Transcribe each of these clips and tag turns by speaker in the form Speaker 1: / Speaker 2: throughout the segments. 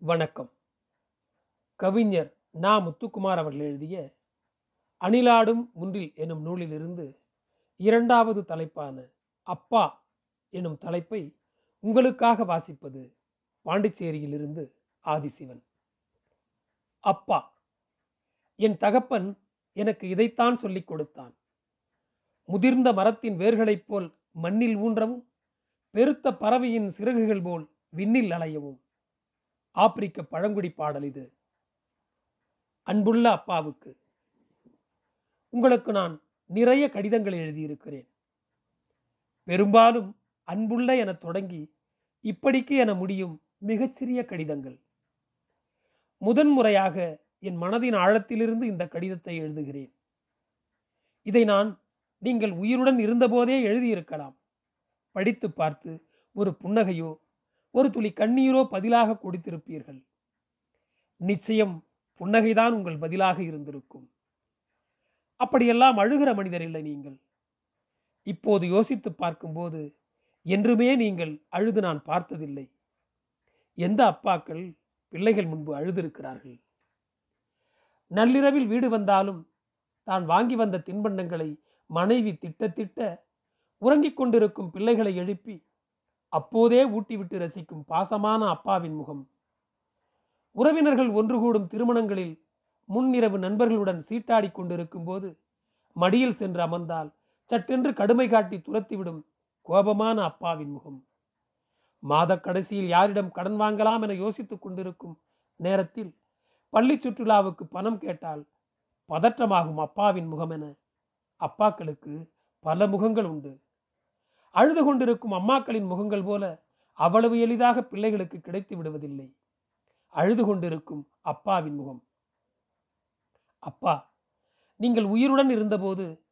Speaker 1: வணக்கம். கவிஞர் நா. முத்துக்குமார் அவர்கள் எழுதிய அணிலாடும் முன்றில் எனும் நூலிலிருந்து இரண்டாவது தலைப்பான அப்பா எனும் தலைப்பை உங்களுக்காக வாசிப்பது பாண்டிச்சேரியிலிருந்து ஆதிசிவன். அப்பா என் தகப்பன் எனக்கு இதைத்தான் சொல்லிக் கொடுத்தான். முதிர்ந்த மரத்தின் வேர்களைப் போல் மண்ணில் ஊன்றவும் பெருத்த பறவையின் சிறகுகள் போல் விண்ணில் அலையவும். ஆப்பிரிக்க பழங்குடி பாடல் இது. அன்புள்ள அப்பாவுக்கு. உங்களுக்கு நான் நிறைய கடிதங்கள் எழுதியிருக்கிறேன். பெரும்பாலும் அன்புள்ள என தொடங்கி இப்படிக்கு என முடியும் மிகச்சிறிய கடிதங்கள். முதன்முறையாக என் மனதின் ஆழத்திலிருந்து இந்த கடிதத்தை எழுதுகிறேன். இதை நான் நீங்கள் உயிருடன் இருந்தபோதே எழுதியிருக்கலாம். படித்து பார்த்து ஒரு புன்னகையோ ஒரு துளி கண்ணீரோ பதிலாக கொடுத்திருப்பீர்கள். நிச்சயம் புன்னகைதான் உங்கள் பதிலாக இருந்திருக்கும். அப்படியெல்லாம் அழுகிற மனிதர் இல்லை நீங்கள். இப்போது யோசித்து பார்க்கும்போது என்றுமே நீங்கள் அழுது நான் பார்த்ததில்லை. எந்த அப்பாக்கள் பிள்ளைகள் முன்பு அழுதிருக்கிறார்கள்? நள்ளிரவில் வீடு வந்தாலும் தான் வாங்கி வந்த தின்பண்டங்களை மனைவி திட்ட திட்ட உறங்கிக் கொண்டிருக்கும் பிள்ளைகளை எழுப்பி அப்போதே ஊட்டிவிட்டு ரசிக்கும் பாசமான அப்பாவின் முகம். உறவினர்கள் ஒன்று கூடும் திருமணங்களில் முன்னிரவு நண்பர்களுடன் சீட்டாடி கொண்டிருக்கும் போது மடியில் சென்று அமர்ந்தால் சட்டென்று கடுமை காட்டி துரத்திவிடும் கோபமான அப்பாவின் முகம். மாத கடைசியில் யாரிடம் கடன் வாங்கலாம் என யோசித்துக் கொண்டிருக்கும் நேரத்தில் பள்ளி சுற்றுலாவுக்கு பணம் கேட்டால் பதற்றமாகும் அப்பாவின் முகம் என அப்பாக்களுக்கு பல முகங்கள் உண்டு. அழுது கொண்டிருக்கும் அம்மாக்களின் முகங்கள் போல அவ்வளவு எளிதாக பிள்ளைகளுக்கு கிடைத்து விடுவதில்லை. அழுது கொண்டிருக்கும் அப்பாவின் முகம். அப்பா நீங்கள் உயிருடன் இருந்தபோது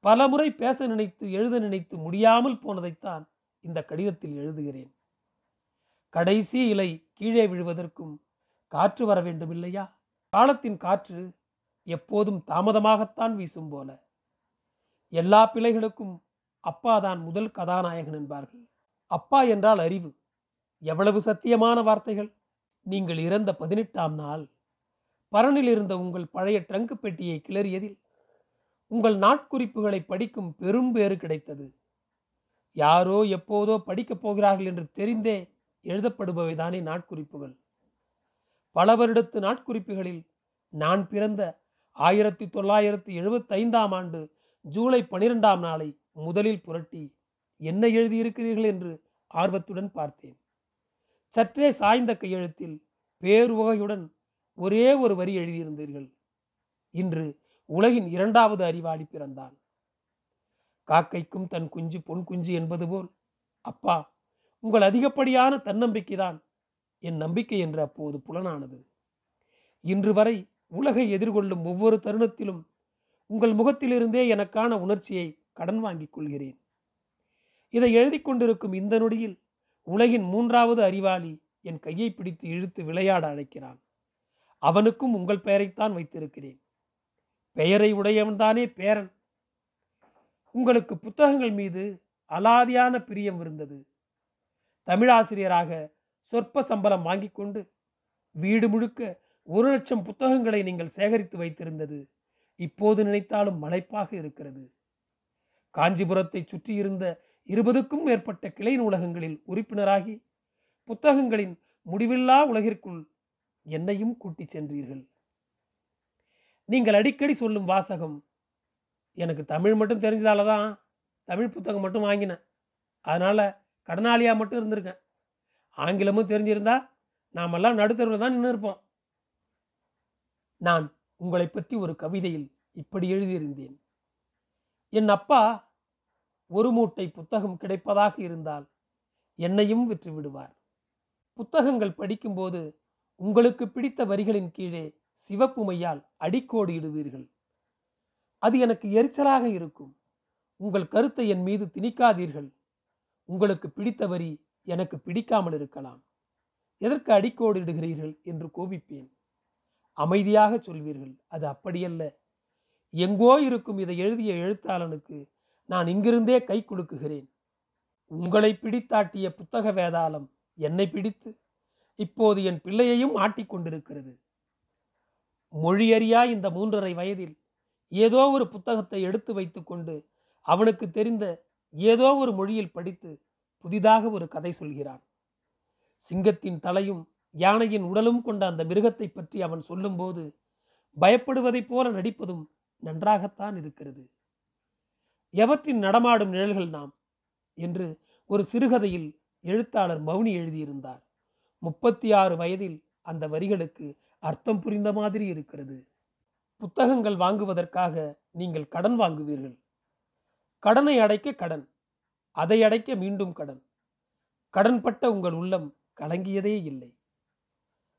Speaker 1: பல முறை பேச நினைத்து எழுத நினைத்து முடியாமல் போனதைத்தான் இந்த கடிதத்தில் எழுதுகிறேன். கடைசி இலை கீழே விழுவதற்கும் காற்று வர வேண்டும் இல்லையா காலத்தின் காற்று எப்போதும் தாமதமாகத்தான் வீசும் போல. எல்லா பிள்ளைகளுக்கும் அப்பா தான் முதல் கதாநாயகன் என்பார்கள். அப்பா என்றால் அறிவு. எவ்வளவு சத்தியமான வார்த்தைகள். நீங்கள் இறந்த பதினெட்டாம் நாள். பரனில் இருந்த உங்கள் பழைய ட்ரங்க் பெட்டியை கிளறியதில் உங்கள் நாட்குறிப்புகளை படிக்கும் பெரும் பேறு கிடைத்தது. யாரோ எப்போதோ படிக்கப் போகிறார்கள் என்று தெரிந்தே எழுதப்படுபவைதானே நாட்குறிப்புகள். பல வருடத்து நாட்குறிப்புகளில் நான் பிறந்த ஆயிரத்தி தொள்ளாயிரத்தி எழுபத்தைந்தாம் ஆண்டு ஜூலை பனிரெண்டாம் நாளை முதலில் புரட்டி என்ன எழுதியிருக்கிறீர்கள்? என்று ஆர்வத்துடன் பார்த்தேன். சற்றே சாய்ந்த கையெழுத்தில் பேருவகையுடன் ஒரே ஒரு வரி எழுதியிருந்தீர்கள். இன்று உலகின் இரண்டாவது அறிவாளி பிறந்தான். காக்கைக்கும் தன் குஞ்சு பொன் குஞ்சு என்பது போல் அப்பா உங்கள் அதிகப்படியான தன்னம்பிக்கைதான். என் நம்பிக்கை என்று அப்போது புலனானது. இன்று வரை உலகை எதிர்கொள்ளும் ஒவ்வொரு தருணத்திலும் உங்கள் முகத்திலிருந்தே எனக்கான உணர்ச்சியை கடன் வாங்கிக் கொள்கிறேன். இதை எழுதி கொண்டிருக்கும் இந்த நொடியில் உலகின் மூன்றாவது அறிவாளி என் கையை பிடித்து இழுத்து விளையாட அழைக்கிறான். அவனுக்கும் உங்கள் பெயரைத்தான் வைத்திருக்கிறேன். பெயரை உடையவன்தானே பேரன். உங்களுக்கு புத்தகங்கள் மீது அலாதியான பிரியம் இருந்தது. தமிழாசிரியராக சொற்ப சம்பளம் வாங்கி கொண்டு வீடு முழுக்க ஒரு லட்சம் புத்தகங்களை நீங்கள் சேகரித்து வைத்திருந்தது. இப்போது நினைத்தாலும் மலைப்பாக இருக்கிறது. காஞ்சிபுரத்தை சுற்றியிருந்த இருபதுக்கும் மேற்பட்ட கிளை நூலகங்களில் உறுப்பினராகி புத்தகங்களின் முடிவில்லா உலகிற்குள் என்னையும் கூட்டிச் சென்றீர்கள். நீங்கள் அடிக்கடி சொல்லும் வாசகம் எனக்கு தமிழ் மட்டும் தெரிஞ்சதால தான் தமிழ் புத்தகம் மட்டும் வாங்கினேன். அதனால் கடனாளியாக மட்டும் இருந்திருக்கேன். ஆங்கிலமும் தெரிஞ்சிருந்தா நாமெல்லாம் நடுத்தருவில் தான் நின்று இருப்போம் நான் உங்களை பற்றி ஒரு கவிதையில் இப்படி எழுதியிருந்தேன். என் அப்பா ஒரு மூட்டை புத்தகம் கிடைப்பதாக இருந்தால் என்னையும் விற்று விடுவார் புத்தகங்கள் படிக்கும்போது உங்களுக்கு பிடித்த வரிகளின் கீழே சிவப்பு மையால் அடிக்கோடு இடுவீர்கள் அது எனக்கு எரிச்சலாக இருக்கும். உங்கள் கருத்தை என் மீது திணிக்காதீர்கள். உங்களுக்கு பிடித்த வரி எனக்கு பிடிக்காமல் இருக்கலாம். எதற்கு அடிக்கோடு இடுகிறீர்கள் என்று கோபிப்பேன். அமைதியாக சொல்வீர்கள். அது அப்படியல்ல. எங்கோ இருக்கும் இதை எழுதிய எழுத்தாளனுக்கு நான் இங்கிருந்தே கை குலுக்குகிறேன். உங்களை பிடித்தாட்டிய புத்தக வேதாளம் என்னை பிடித்து இப்போது என் பிள்ளையையும் ஆட்டிக்கொண்டிருக்கிறது மொழியறியா இந்த மூன்றரை வயதில் ஏதோ ஒரு புத்தகத்தை எடுத்து வைத்துக்கொண்டு அவனுக்கு தெரிந்த ஏதோ ஒரு மொழியில் படித்து புதிதாக ஒரு கதை சொல்கிறான். சிங்கத்தின் தலையும் யானையின் உடலும் கொண்ட அந்த மிருகத்தை பற்றி அவன் சொல்லும்போது பயப்படுவதைப் போல நடிப்பதும் நன்றாகத்தான் இருக்கிறது. எவற்றின் நடமாடும் நிழல்கள் நாம்? என்று ஒரு சிறுகதையில் எழுத்தாளர் மௌனி எழுதியிருந்தார். முப்பத்தி ஆறு வயதில் அந்த வரிகளுக்கு அர்த்தம் புரிந்த மாதிரி இருக்கிறது. புத்தகங்கள் வாங்குவதற்காக நீங்கள் கடன் வாங்குவீர்கள். கடனை அடைக்க கடன் அதை அடைக்க மீண்டும் கடன். கடன்பட்ட உங்கள் உள்ளம் கலங்கியதே இல்லை.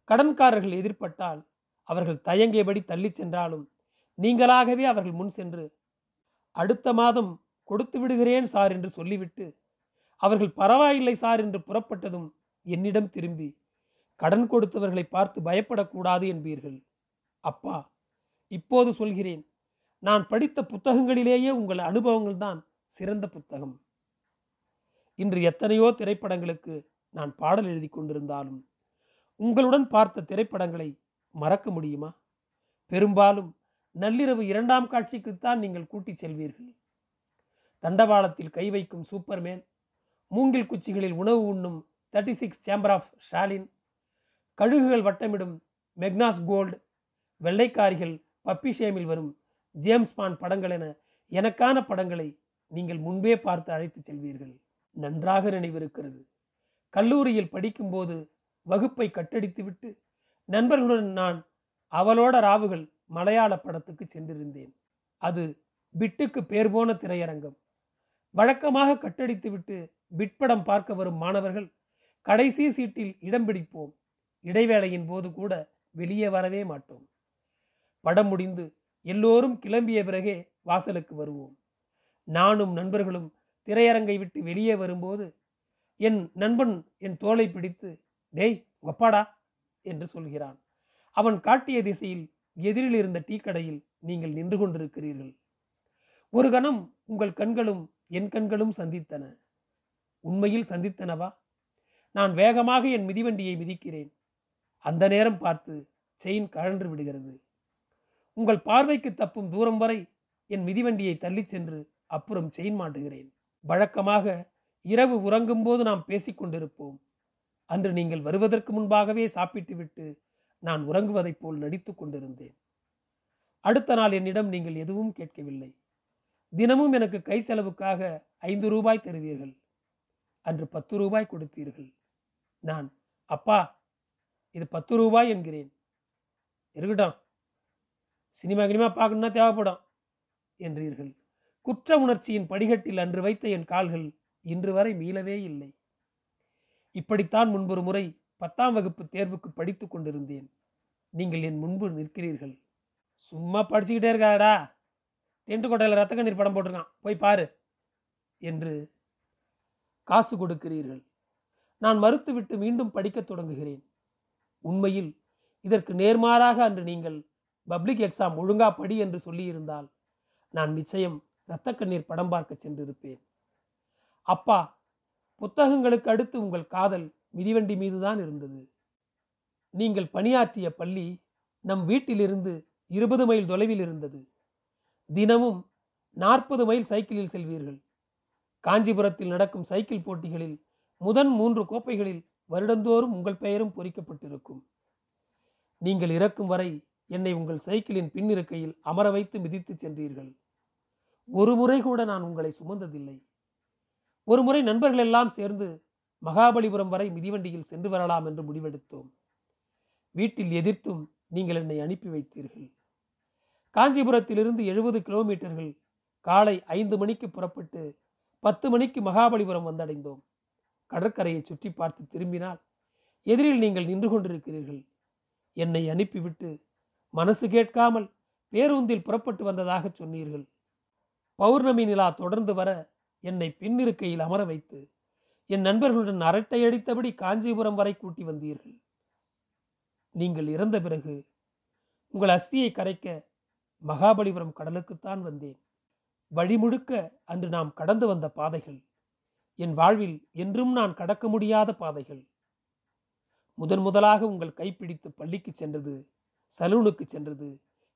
Speaker 1: கடன்காரர்கள் எதிர்பட்டால் அவர்கள் தயங்கியபடி தள்ளிச் சென்றாலும் நீங்களாகவே அவர்கள் முன் சென்று அடுத்த மாதம் கொடுத்து விடுகிறேன் சார் என்று சொல்லிவிட்டு அவர்கள் பரவாயில்லை சார் என்று புறப்பட்டதும் என்னிடம் திரும்பி கடன் கொடுத்தவர்களை பார்த்து பயப்படக்கூடாது என்பீர்கள். அப்பா இப்போது சொல்கிறேன். நான் படித்த புத்தகங்களிலேயே உங்கள் அனுபவங்கள் தான் சிறந்த புத்தகம். இன்று எத்தனையோ திரைப்படங்களுக்கு நான் பாடல் எழுதி கொண்டிருந்தாலும் உங்களுடன் பார்த்த திரைப்படங்களை மறக்க முடியுமா? பெரும்பாலும் நள்ளிரவு இரண்டாம் காட்சிக்குத்தான் நீங்கள் கூட்டிச் செல்வீர்கள். தண்டவாளத்தில் கை வைக்கும் சூப்பர்மேன் மூங்கில் குச்சிகளில் உணவு உண்ணும் thirty six chamber of Shaolin கழுகுகள் வட்டமிடும் மெக்னாஸ் கோல்டு வெள்ளைக்காரிகள் பப்பி ஷேமில் வரும் ஜேம்ஸ் பான் படங்கள் என எனக்கான படங்களை நீங்கள் முன்பே பார்த்து அழைத்து செல்வீர்கள். நன்றாக நினைவிருக்கிறது. கல்லூரியில் படிக்கும்போது வகுப்பை கட்டடித்துவிட்டு நண்பர்களுடன் நான் அவளோட ராவுகள் மலையாள படத்துக்கு சென்றிருந்தேன். அது பிட்டுக்கு பேர் போன திரையரங்கம். வழக்கமாக கட்டடித்துவிட்டு பிட்படம் பார்க்க வரும் மாணவர்கள் கடைசி சீட்டில் இடம் பிடிப்போம். இடைவேளையின் போது கூட வெளியே வரவே மாட்டோம். படம் முடிந்து எல்லோரும் கிளம்பிய பிறகே வாசலுக்கு வருவோம். நானும் நண்பர்களும் திரையரங்கை விட்டு வெளியே வரும்போது என் நண்பன் என் தோலை பிடித்து டேய் ஒப்பாடா என்று சொல்கிறான். அவன் காட்டிய திசையில் எதிரில் இருந்த டீ கடையில் நீங்கள் நின்று கொண்டிருக்கிறீர்கள். ஒரு கணம் உங்கள் கண்களும் என் கண்களும் சந்தித்தன. உண்மையில் சந்தித்தனவா? நான் வேகமாக என் மிதிவண்டியை மிதிக்கிறேன். அந்த நேரம் பார்த்து செயின் கழன்று விடுகிறது. உங்கள் பார்வைக்கு தப்பும் தூரம் வரை என் மிதிவண்டியை தள்ளிச் சென்று அப்புறம் செயின் மாட்டுகிறேன். வழக்கமாக இரவு உறங்கும் போது நாம் பேசிக்கொண்டிருப்போம் அன்று நீங்கள் வருவதற்கு முன்பாகவே சாப்பிட்டுவிட்டு நான் உறங்குவதைப் போல் நடித்துக் கொண்டிருந்தேன். அடுத்த நாள் என்னிடம் நீங்கள் எதுவும் கேட்கவில்லை. தினமும் எனக்கு கை செலவுக்காக ஐந்து ரூபாய் தருவீர்கள். அன்று பத்து ரூபாய் கொடுத்தீர்கள். நான் அப்பா இது பத்து ரூபாய் என்கிறேன். இருக்கட்டும் சினிமா கினிமா பார்க்கணும்னா தேவைப்படும் என்றீர்கள். குற்ற உணர்ச்சியின் படிகட்டில் அன்று வைத்த என் கால்கள் இன்று வரை மீளவே இல்லை. இப்படித்தான் முன்பொரு முறை பத்தாம் வகுப்பு தேர்வுக்கு படித்து கொண்டிருந்தேன். நீங்கள் என் முன்பு நிற்கிறீர்கள். சும்மா படிச்சுக்கிட்டே இருக்காடா டென்ட் ரத்த கண்ணீர் படம் போட்டிருக்கான். போய் பாரு என்று காசு கொடுக்கிறீர்கள். நான் மறுத்துவிட்டு மீண்டும் படிக்கத் தொடங்குகிறேன். உண்மையில் இதற்கு நேர்மாறாக அன்று நீங்கள் பப்ளிக் எக்ஸாம் ஒழுங்கா படி என்று சொல்லியிருந்தால் நான் நிச்சயம் இரத்த கண்ணீர் படம் பார்க்க சென்றிருப்பேன். அப்பா புத்தகங்களுக்கு அடுத்து உங்கள் காதல் மிதிவண்டி மீதுதான் இருந்தது. நீங்கள் பணியாற்றிய பள்ளி நம் வீட்டிலிருந்து இருபது மைல் தொலைவில் இருந்தது. தினமும் நாற்பது மைல் சைக்கிளில் செல்வீர்கள். காஞ்சிபுரத்தில் நடக்கும் சைக்கிள் போட்டிகளில் முதன் மூன்று கோப்பைகளில் வருடந்தோறும் உங்கள் பெயரும் பொறிக்கப்பட்டிருக்கும். நீங்கள் இறக்கும் வரை என்னை உங்கள் சைக்கிளின் பின்னிருக்கையில் அமர வைத்து மிதித்து சென்றீர்கள். ஒரு முறை கூட நான் உங்களை சுமந்ததில்லை. ஒரு முறை நண்பர்கள் எல்லாம் சேர்ந்து மகாபலிபுரம் வரை மிதிவண்டியில் சென்று வரலாம் என்று முடிவெடுத்தோம். வீட்டில் எதிர்த்தும் நீங்கள் என்னை அனுப்பி வைத்தீர்கள். காஞ்சிபுரத்திலிருந்து எழுபது கிலோமீட்டர்கள் காலை ஐந்து மணிக்கு புறப்பட்டு பத்து மணிக்கு மகாபலிபுரம் வந்தடைந்தோம். கடற்கரையை சுற்றி பார்த்து திரும்பினால் எதிரில் நீங்கள் நின்று கொண்டிருக்கிறீர்கள். என்னை அனுப்பிவிட்டு மனசு கேட்காமல் பேருந்தில் புறப்பட்டு வந்ததாக சொன்னீர்கள். பௌர்ணமி நிலா தொடர்ந்து வர என்னை பின்னிருக்கையில் அமர வைத்து என் நண்பர்களுடன் அரட்டை அடித்தபடி காஞ்சிபுரம் வரை கூட்டி வந்தீர்கள். நீங்கள் இறந்த பிறகு உங்கள் அஸ்தியை கரைக்க மகாபலிபுரம் கடலுக்குத்தான் வந்தேன். வழிமுழுக்க அன்று நாம் கடந்து வந்த பாதைகள் என் வாழ்வில் என்றும் நான் கடக்க முடியாத பாதைகள். முதன் முதலாக உங்கள் கைப்பிடித்து பள்ளிக்கு சென்றது சலூனுக்கு சென்றது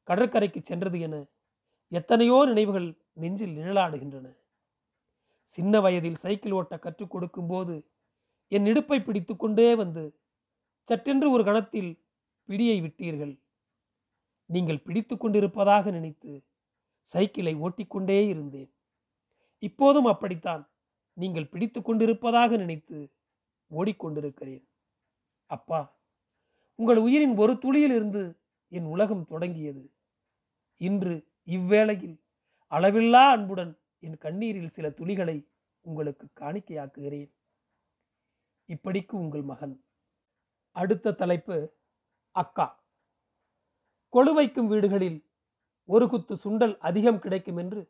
Speaker 1: கடற்கரைக்கு சென்றது என எத்தனையோ நினைவுகள் நெஞ்சில் நிழலாடுகின்றன. சின்ன வயதில் சைக்கிள் ஓட்ட கற்றுக் கொடுக்கும் போது என் இடுப்பை பிடித்து கொண்டே வந்து சட்டென்று ஒரு கணத்தில் பிடியை விட்டீர்கள். நீங்கள் பிடித்து கொண்டிருப்பதாக நினைத்து சைக்கிளை ஓட்டிக்கொண்டே இருந்தேன். இப்போதும் அப்படித்தான். நீங்கள் பிடித்து கொண்டிருப்பதாக நினைத்து ஓடிக்கொண்டிருக்கிறேன். அப்பா உங்கள் உயிரின் ஒரு துளியிலிருந்து என் உலகம் தொடங்கியது. இன்று இவ்வேளையில் அளவில்லா அன்புடன் என் கண்ணீரில் சில துளிகளை உங்களுக்கு காணிக்கையாக்குகிறேன். இப்படிக்கு உங்கள் மகன். அடுத்த தலைப்பு அக்கா. கொழுவைக்கும் வீடுகளில் ஒரு குத்து சுண்டல் அதிகம் கிடைக்கும் என்று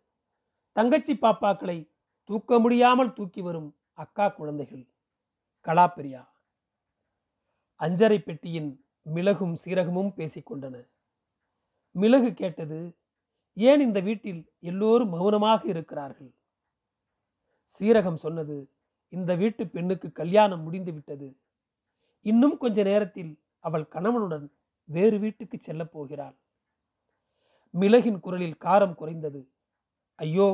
Speaker 1: தங்கச்சி பாப்பாக்களை தூக்க முடியாமல் தூக்கி வரும் அக்கா குழந்தைகள். கலாப்பிரியா அஞ்சரை பெட்டியின் மிளகும் சீரகமும் பேசிக்கொண்டன மிளகு கேட்டது ஏன் இந்த வீட்டில் எல்லோரும் மௌனமாக இருக்கிறார்கள்? சீரகம் சொன்னது இந்த வீட்டு பெண்ணுக்கு கல்யாணம் முடிந்து விட்டது. இன்னும் கொஞ்ச நேரத்தில் அவள் கணவனுடன் வேறு வீட்டுக்கு செல்லப் போகிறாள். மிளகின் குரலில் காரம் குறைந்தது. ஐயோ!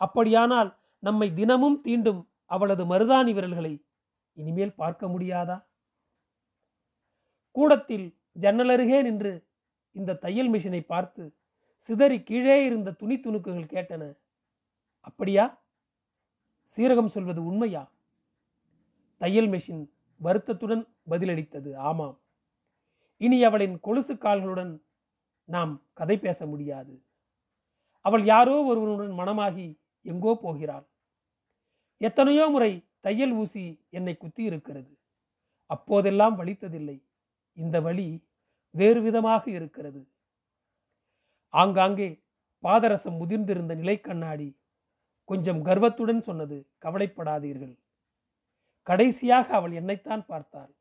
Speaker 1: அப்படியானால் நம்மை தினமும் தீண்டும் அவளது மருதாணி விரல்களை இனிமேல் பார்க்க முடியாதா? கூடத்தில் ஜன்னலருகே நின்று இந்த தையல் மிஷினை பார்த்து சிதறி கீழே இருந்த துணி துணுக்குகள் கேட்டன. அப்படியா? சீரகம் சொல்வது உண்மையா? தையல் மெஷின் வருத்தத்துடன் பதிலளித்தது ஆமாம். இனி அவளின் கொலுசு கால்களுடன் நாம் கதை பேச முடியாது. அவள் யாரோ ஒருவனுடன் மனமாகி எங்கோ போகிறாள். எத்தனையோ முறை தையல் ஊசி என்னை குத்தி இருக்கிறது அப்போதெல்லாம் வலித்ததில்லை. இந்த வழி வேறு விதமாக இருக்கிறது. ஆங்காங்கே பாதரசம் முதிர்ந்திருந்த நிலை கண்ணாடி கொஞ்சம் கர்வத்துடன் சொன்னது கவலைப்படாதீர்கள். கடைசியாக அவள் என்னைத்தான் பார்த்தாள்.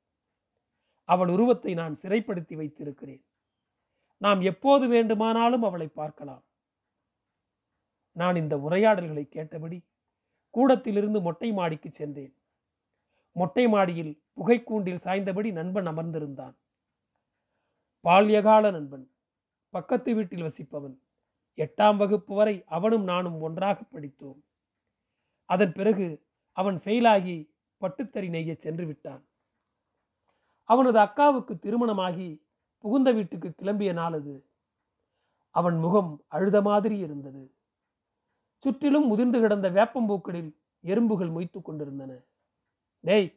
Speaker 1: அவள் உருவத்தை நான் சிறைப்படுத்தி வைத்திருக்கிறேன். நாம் எப்போது வேண்டுமானாலும் அவளை பார்க்கலாம். நான் இந்த உரையாடல்களை கேட்டபடி கூடத்திலிருந்து மொட்டை மாடிக்கு சென்றேன். மொட்டை மாடியில் புகைக்கூண்டில் சாய்ந்தபடி நண்பன் அமர்ந்திருந்தான். பால்யகால நண்பன். பக்கத்து வீட்டில் வசிப்பவன். எட்டாம் வகுப்பு வரை அவனும் நானும் ஒன்றாக படித்தோம். அதன் பிறகு அவன் ஃபெயிலாகி பட்டுத்தறி நெய்ய சென்று விட்டான். அவனது அக்காவுக்கு திருமணமாகி புகுந்த வீட்டுக்கு கிளம்பிய நாள் அது அவன் முகம் அழுத மாதிரி இருந்தது. சுற்றிலும் முதிர்ந்து கிடந்த வேப்பம்பூக்களில் எறும்புகள் மொய்த்து கொண்டிருந்தன. டேய்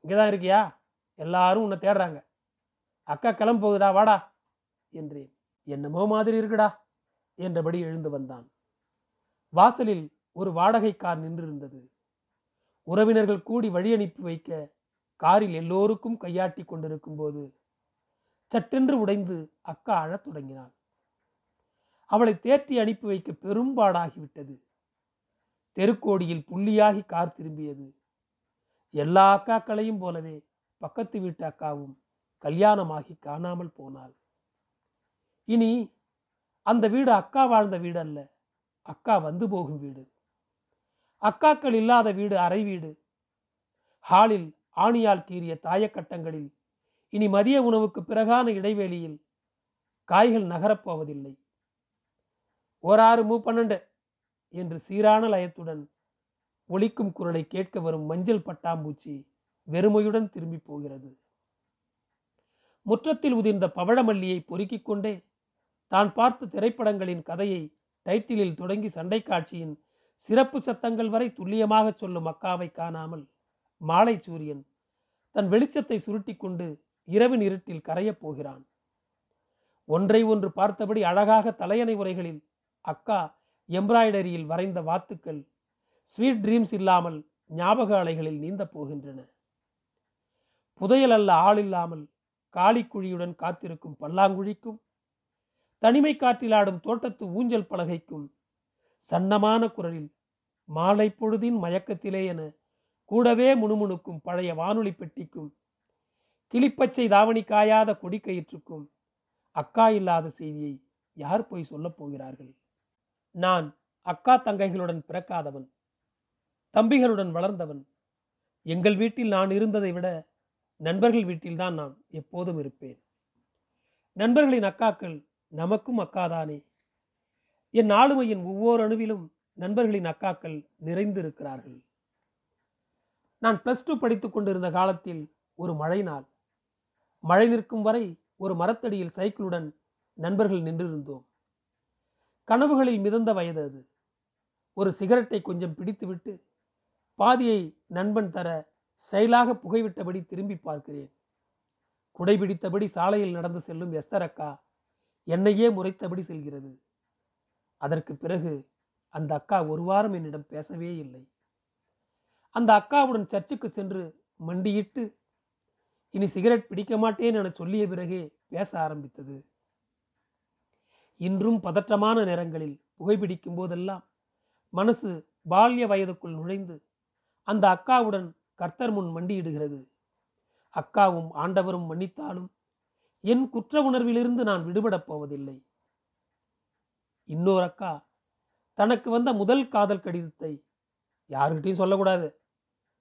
Speaker 1: இங்கேதான் இருக்கியா? எல்லாரும் உன்னை தேடுறாங்க. அக்கா கிளம்ப போகுதா வாடா என்றேன். என்னமோ மாதிரி இருக்குடா என்றபடி எழுந்து வந்தான். வாசலில் ஒரு வாடகை கார் நின்றிருந்தது. உறவினர்கள் கூடி வழி அனுப்பி வைக்க காரில் எல்லோருக்கும் கையாட்டி கொண்டிருக்கும் போது சட்டென்று உடைந்து அக்கா அழத் தொடங்கினாள். அவளை தேற்றி அனுப்பி வைக்க பெரும்பாடாகிவிட்டது. தெருக்கோடியில் புள்ளியாகி கார் திரும்பியது. எல்லா அக்காக்களையும் போலவே பக்கத்து வீட்டு அக்காவும் கல்யாணமாகி காணாமல் போனாள். இனி அந்த வீடு அக்கா வாழ்ந்த வீடு அல்ல அக்கா வந்து போகும் வீடு. அக்காக்கள் இல்லாத வீடு அறை வீடு. ஹாலில் ஆணியால் கீறிய தாயக்கட்டங்களில் இனி மதிய உணவுக்கு பிறகான இடைவெளியில் காய்கள் நகரப்போவதில்லை ஓராறு மூ பன்னெண்டு என்று சீரான லயத்துடன் ஒலிக்கும் குரலை கேட்க வரும் மஞ்சள் பட்டாம்பூச்சி வெறுமையுடன் திரும்பி போகிறது. முற்றத்தில் உதிர்ந்த பவழமல்லியை பொறுக்கிக் கொண்டே தான் பார்த்த திரைப்படங்களின் கதையை டைட்டிலில் தொடங்கி சண்டை காட்சியின் சிறப்பு சத்தங்கள் வரை துல்லியமாக சொல்லும் அக்காவை காணாமல் மாலை சூரியன் தன் வெளிச்சத்தை சுருட்டி கொண்டு இரவின் இருட்டில் கரையப் போகிறான். ஒன்றை ஒன்று பார்த்தபடி அழகாக தலையணை உரைகளில் அக்கா எம்ப்ராய்டரியில் வரைந்த வாத்துக்கள் ஸ்வீட் ட்ரீம்ஸ் இல்லாமல் ஞாபக அலைகளில் நீந்தப் போகின்றன. புதையல் அல்ல ஆள் இல்லாமல் காளிக்குழியுடன் காத்திருக்கும் பல்லாங்குழிக்கும் தனிமை காற்றில் ஆடும் தோட்டத்து ஊஞ்சல் பலகைக்கும் சன்னமான குரலில் மாலை பொழுதின் மயக்கத்திலே என கூடவே முணுமுணுக்கும் பழைய வானொலி பெட்டிக்கும் கிளிப்பச்சை தாவணி காயாத கொடிக்கயிற்றுக்கும் அக்கா இல்லாத செய்தியை யார் போய் சொல்லப் போகிறார்கள்? நான் அக்கா தங்கைகளுடன் பிறக்காதவன் தம்பிகளுடன் வளர்ந்தவன். எங்கள் வீட்டில் நான் இருந்ததை விட நண்பர்கள் வீட்டில்தான் நான் எப்போதும் இருப்பேன். நண்பர்களின் அக்காக்கள் நமக்கும் அக்காதானே? என் ஆளுமையின் ஒவ்வொரு அணுவிலும் நண்பர்களின் அக்காக்கள் நிறைந்திருக்கிறார்கள். நான் பிளஸ் டூ படித்துக் கொண்டிருந்த காலத்தில் ஒரு மழை நாள். மழை நிற்கும் வரை ஒரு மரத்தடியில் சைக்கிளுடன் நண்பர்கள் நின்றிருந்தோம். கனவுகளில் மிதந்த வயது அது. ஒரு சிகரெட்டை கொஞ்சம் பிடித்துவிட்டு பாதியை நண்பன் தர செயலாக புகைவிட்டபடி திரும்பி பார்க்கிறேன். குடைபிடித்தபடி சாலையில் நடந்து செல்லும் எஸ்தரக்கா என்னையே முறைத்தபடி செல்கிறது. அதற்கு பிறகு அந்த அக்கா ஒரு வாரம் என்னிடம் பேசவே இல்லை. அந்த அக்காவுடன் சர்ச்சுக்கு சென்று மண்டியிட்டு இனி சிகரெட் பிடிக்க மாட்டேன் என சொல்லிய பிறகே பேச ஆரம்பித்தது. இன்றும் பதற்றமான நேரங்களில் புகைப்பிடிக்கும் போதெல்லாம் மனசு பால்ய வயதுக்குள் நுழைந்து அந்த அக்காவுடன் கர்த்தர் முன் மண்டியிடுகிறது. அக்காவும் ஆண்டவரும் மன்னித்தாலும் என் குற்ற உணர்விலிருந்து நான் விடுபடப் போவதில்லை. இன்னொரு அக்கா தனக்கு வந்த முதல் காதல் கடிதத்தை யாருக்கிட்டையும் சொல்லக்கூடாது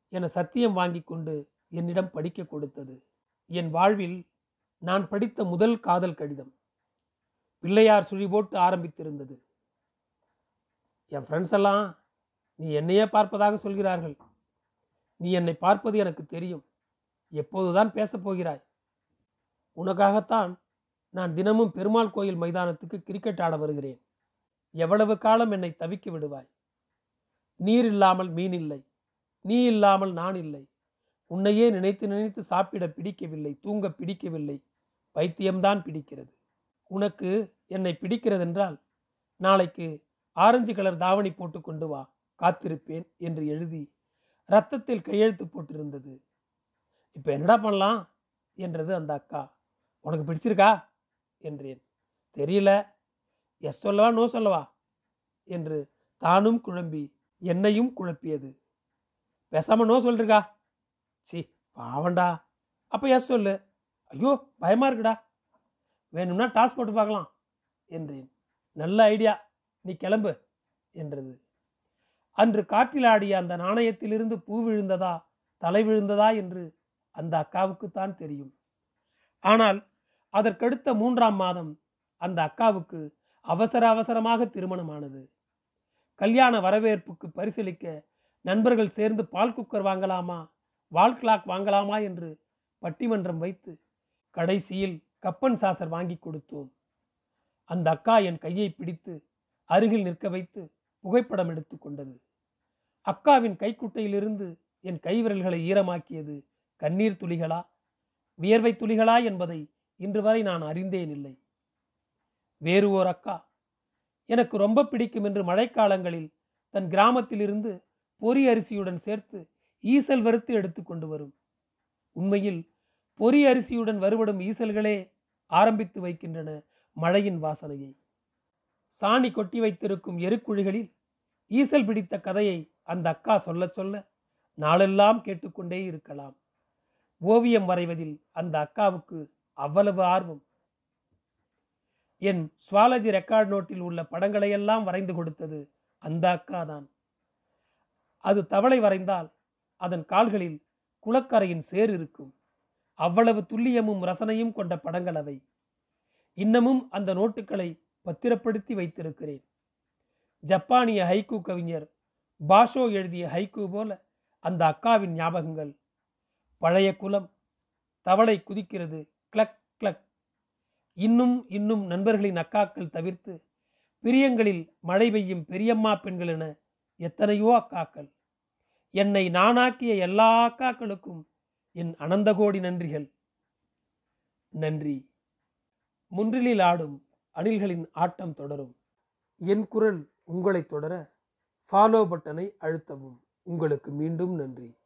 Speaker 1: என சத்தியம் வாங்கி கொண்டு என்னிடம் படிக்க கொடுத்தது. என் வாழ்வில் நான் படித்த முதல் காதல் கடிதம். பிள்ளையார் சுழி போட்டு ஆரம்பித்திருந்தது. என் ஃப்ரெண்ட்ஸ் எல்லாம் நீ என்னையே பார்ப்பதாக சொல்கிறார்கள். நீ என்னை பார்ப்பது எனக்கு தெரியும். எப்போதுதான் பேசப் போகிறாய். உனக்காகத்தான் நான் தினமும் பெருமாள் கோயில் மைதானத்துக்கு கிரிக்கெட் ஆட வருகிறேன். எவ்வளவு காலம் என்னை தவிக்க விடுவாய்? நீர் இல்லாமல் மீன் இல்லை. நீ இல்லாமல் நான் இல்லை. உன்னையே நினைத்து நினைத்து சாப்பிட பிடிக்கவில்லை தூங்க பிடிக்கவில்லை. பைத்தியம்தான் பிடிக்கிறது. உனக்கு என்னை பிடிக்கிறதென்றால் நாளைக்கு ஆரஞ்சு கலர் தாவணி போட்டு கொண்டு வா காத்திருப்பேன் என்று எழுதி ரத்தத்தில் கையெழுத்து போட்டிருந்தது. இப்போ என்னடா பண்ணலாம்? என்றது அந்த அக்கா. உனக்கு பிடிச்சிருக்கா? என்றேன். தெரியல. எஸ் சொல்லவா நோ சொல்லவா? என்று தானும் குழம்பி என்னையும் குழப்பியது. பேசாம நோ சொல்றிருக்கா? சி பாவண்டா அப்போ எஸ் சொல்லு. ஐயோ பயமா இருக்குடா. வேணும்னா டாஸ் போட்டு பார்க்கலாம் என்றேன். நல்ல ஐடியா. நீ கிளம்பு என்றது. அன்று காற்றில் ஆடிய அந்த நாணயத்திலிருந்து பூ விழுந்ததா தலை விழுந்ததா என்று அந்த அக்காவுக்குத்தான் தெரியும். ஆனால் அதற்கடுத்த மூன்றாம் மாதம் அந்த அக்காவுக்கு அவசர அவசரமாக திருமணமானது. கல்யாண வரவேற்புக்கு பரிசீலிக்க நண்பர்கள் சேர்ந்து பால் குக்கர் வாங்கலாமா வால் கிளாக் வாங்கலாமா என்று பட்டிமன்றம் வைத்து கடைசியில் கப்பன் சாசர் வாங்கி கொடுத்தோம். அந்த அக்கா என் கையை பிடித்து அருகில் நிற்க வைத்து புகைப்படம் எடுத்து கொண்டது. அக்காவின் கைக்குட்டையிலிருந்து என் கைவிரல்களை ஈரமாக்கியது கண்ணீர் துளிகளா வியர்வை துளிகளா என்பதை இன்று வரை நான் அறிந்தேன் இல்லை. வேறு ஓர் அக்கா. எனக்கு ரொம்ப பிடிக்கும் என்று மழைக்காலங்களில் தன் கிராமத்திலிருந்து பொறி அரிசியுடன் சேர்த்து ஈசல் வறுத்து எடுத்து கொண்டு வரும். உண்மையில் பொறி அரிசியுடன் வருபடும் ஈசல்களே ஆரம்பித்து வைக்கின்றன மழையின் வாசனையை. சாணி கொட்டி வைத்திருக்கும் எருக்குழிகளில் ஈசல் பிடித்த கதையை அந்த அக்கா சொல்ல சொல்ல நாளெல்லாம் கேட்டுக்கொண்டே இருக்கலாம். ஓவியம் வரைவதில் அந்த அக்காவுக்கு அவ்வளவு ஆர்வம். என் சுவாலஜி ரெக்கார்ட் நோட்டில் உள்ள படங்களையெல்லாம் வரைந்து கொடுத்தது அந்த அக்கா தான். அது தவளை வரைந்தால் அதன் கால்களில் குளக்கரையின் சேர் இருக்கும். அவ்வளவு துல்லியமும் ரசனையும் கொண்ட படங்கள் அவை. இன்னமும் அந்த நோட்டுகளை பத்திரப்படுத்தி வைத்திருக்கிறேன். ஜப்பானிய ஹைக்கூ கவிஞர் பாஷோ எழுதிய ஹைக்கூ போல அந்த அக்காவின் ஞாபகங்கள். பழைய குலம் தவளை குதிக்கிறது கிளக் கிளக். இன்னும் இன்னும் நண்பர்களின் அக்காக்கள் தவிர்த்து பிரியங்களில் மழை பெய்யும் பெரியம்மா பெண்கள் என எத்தனையோ அக்காக்கள். என்னை நானாக்கிய எல்லா அக்காக்களுக்கும் என் அனந்தகோடி நன்றிகள். நன்றி. முன்றிலில் ஆடும் அணில்களின் ஆட்டம் தொடரும். என் குரல் உங்களை தொடர ஃபாலோ பட்டனை அழுத்தவும். உங்களுக்கு மீண்டும் நன்றி.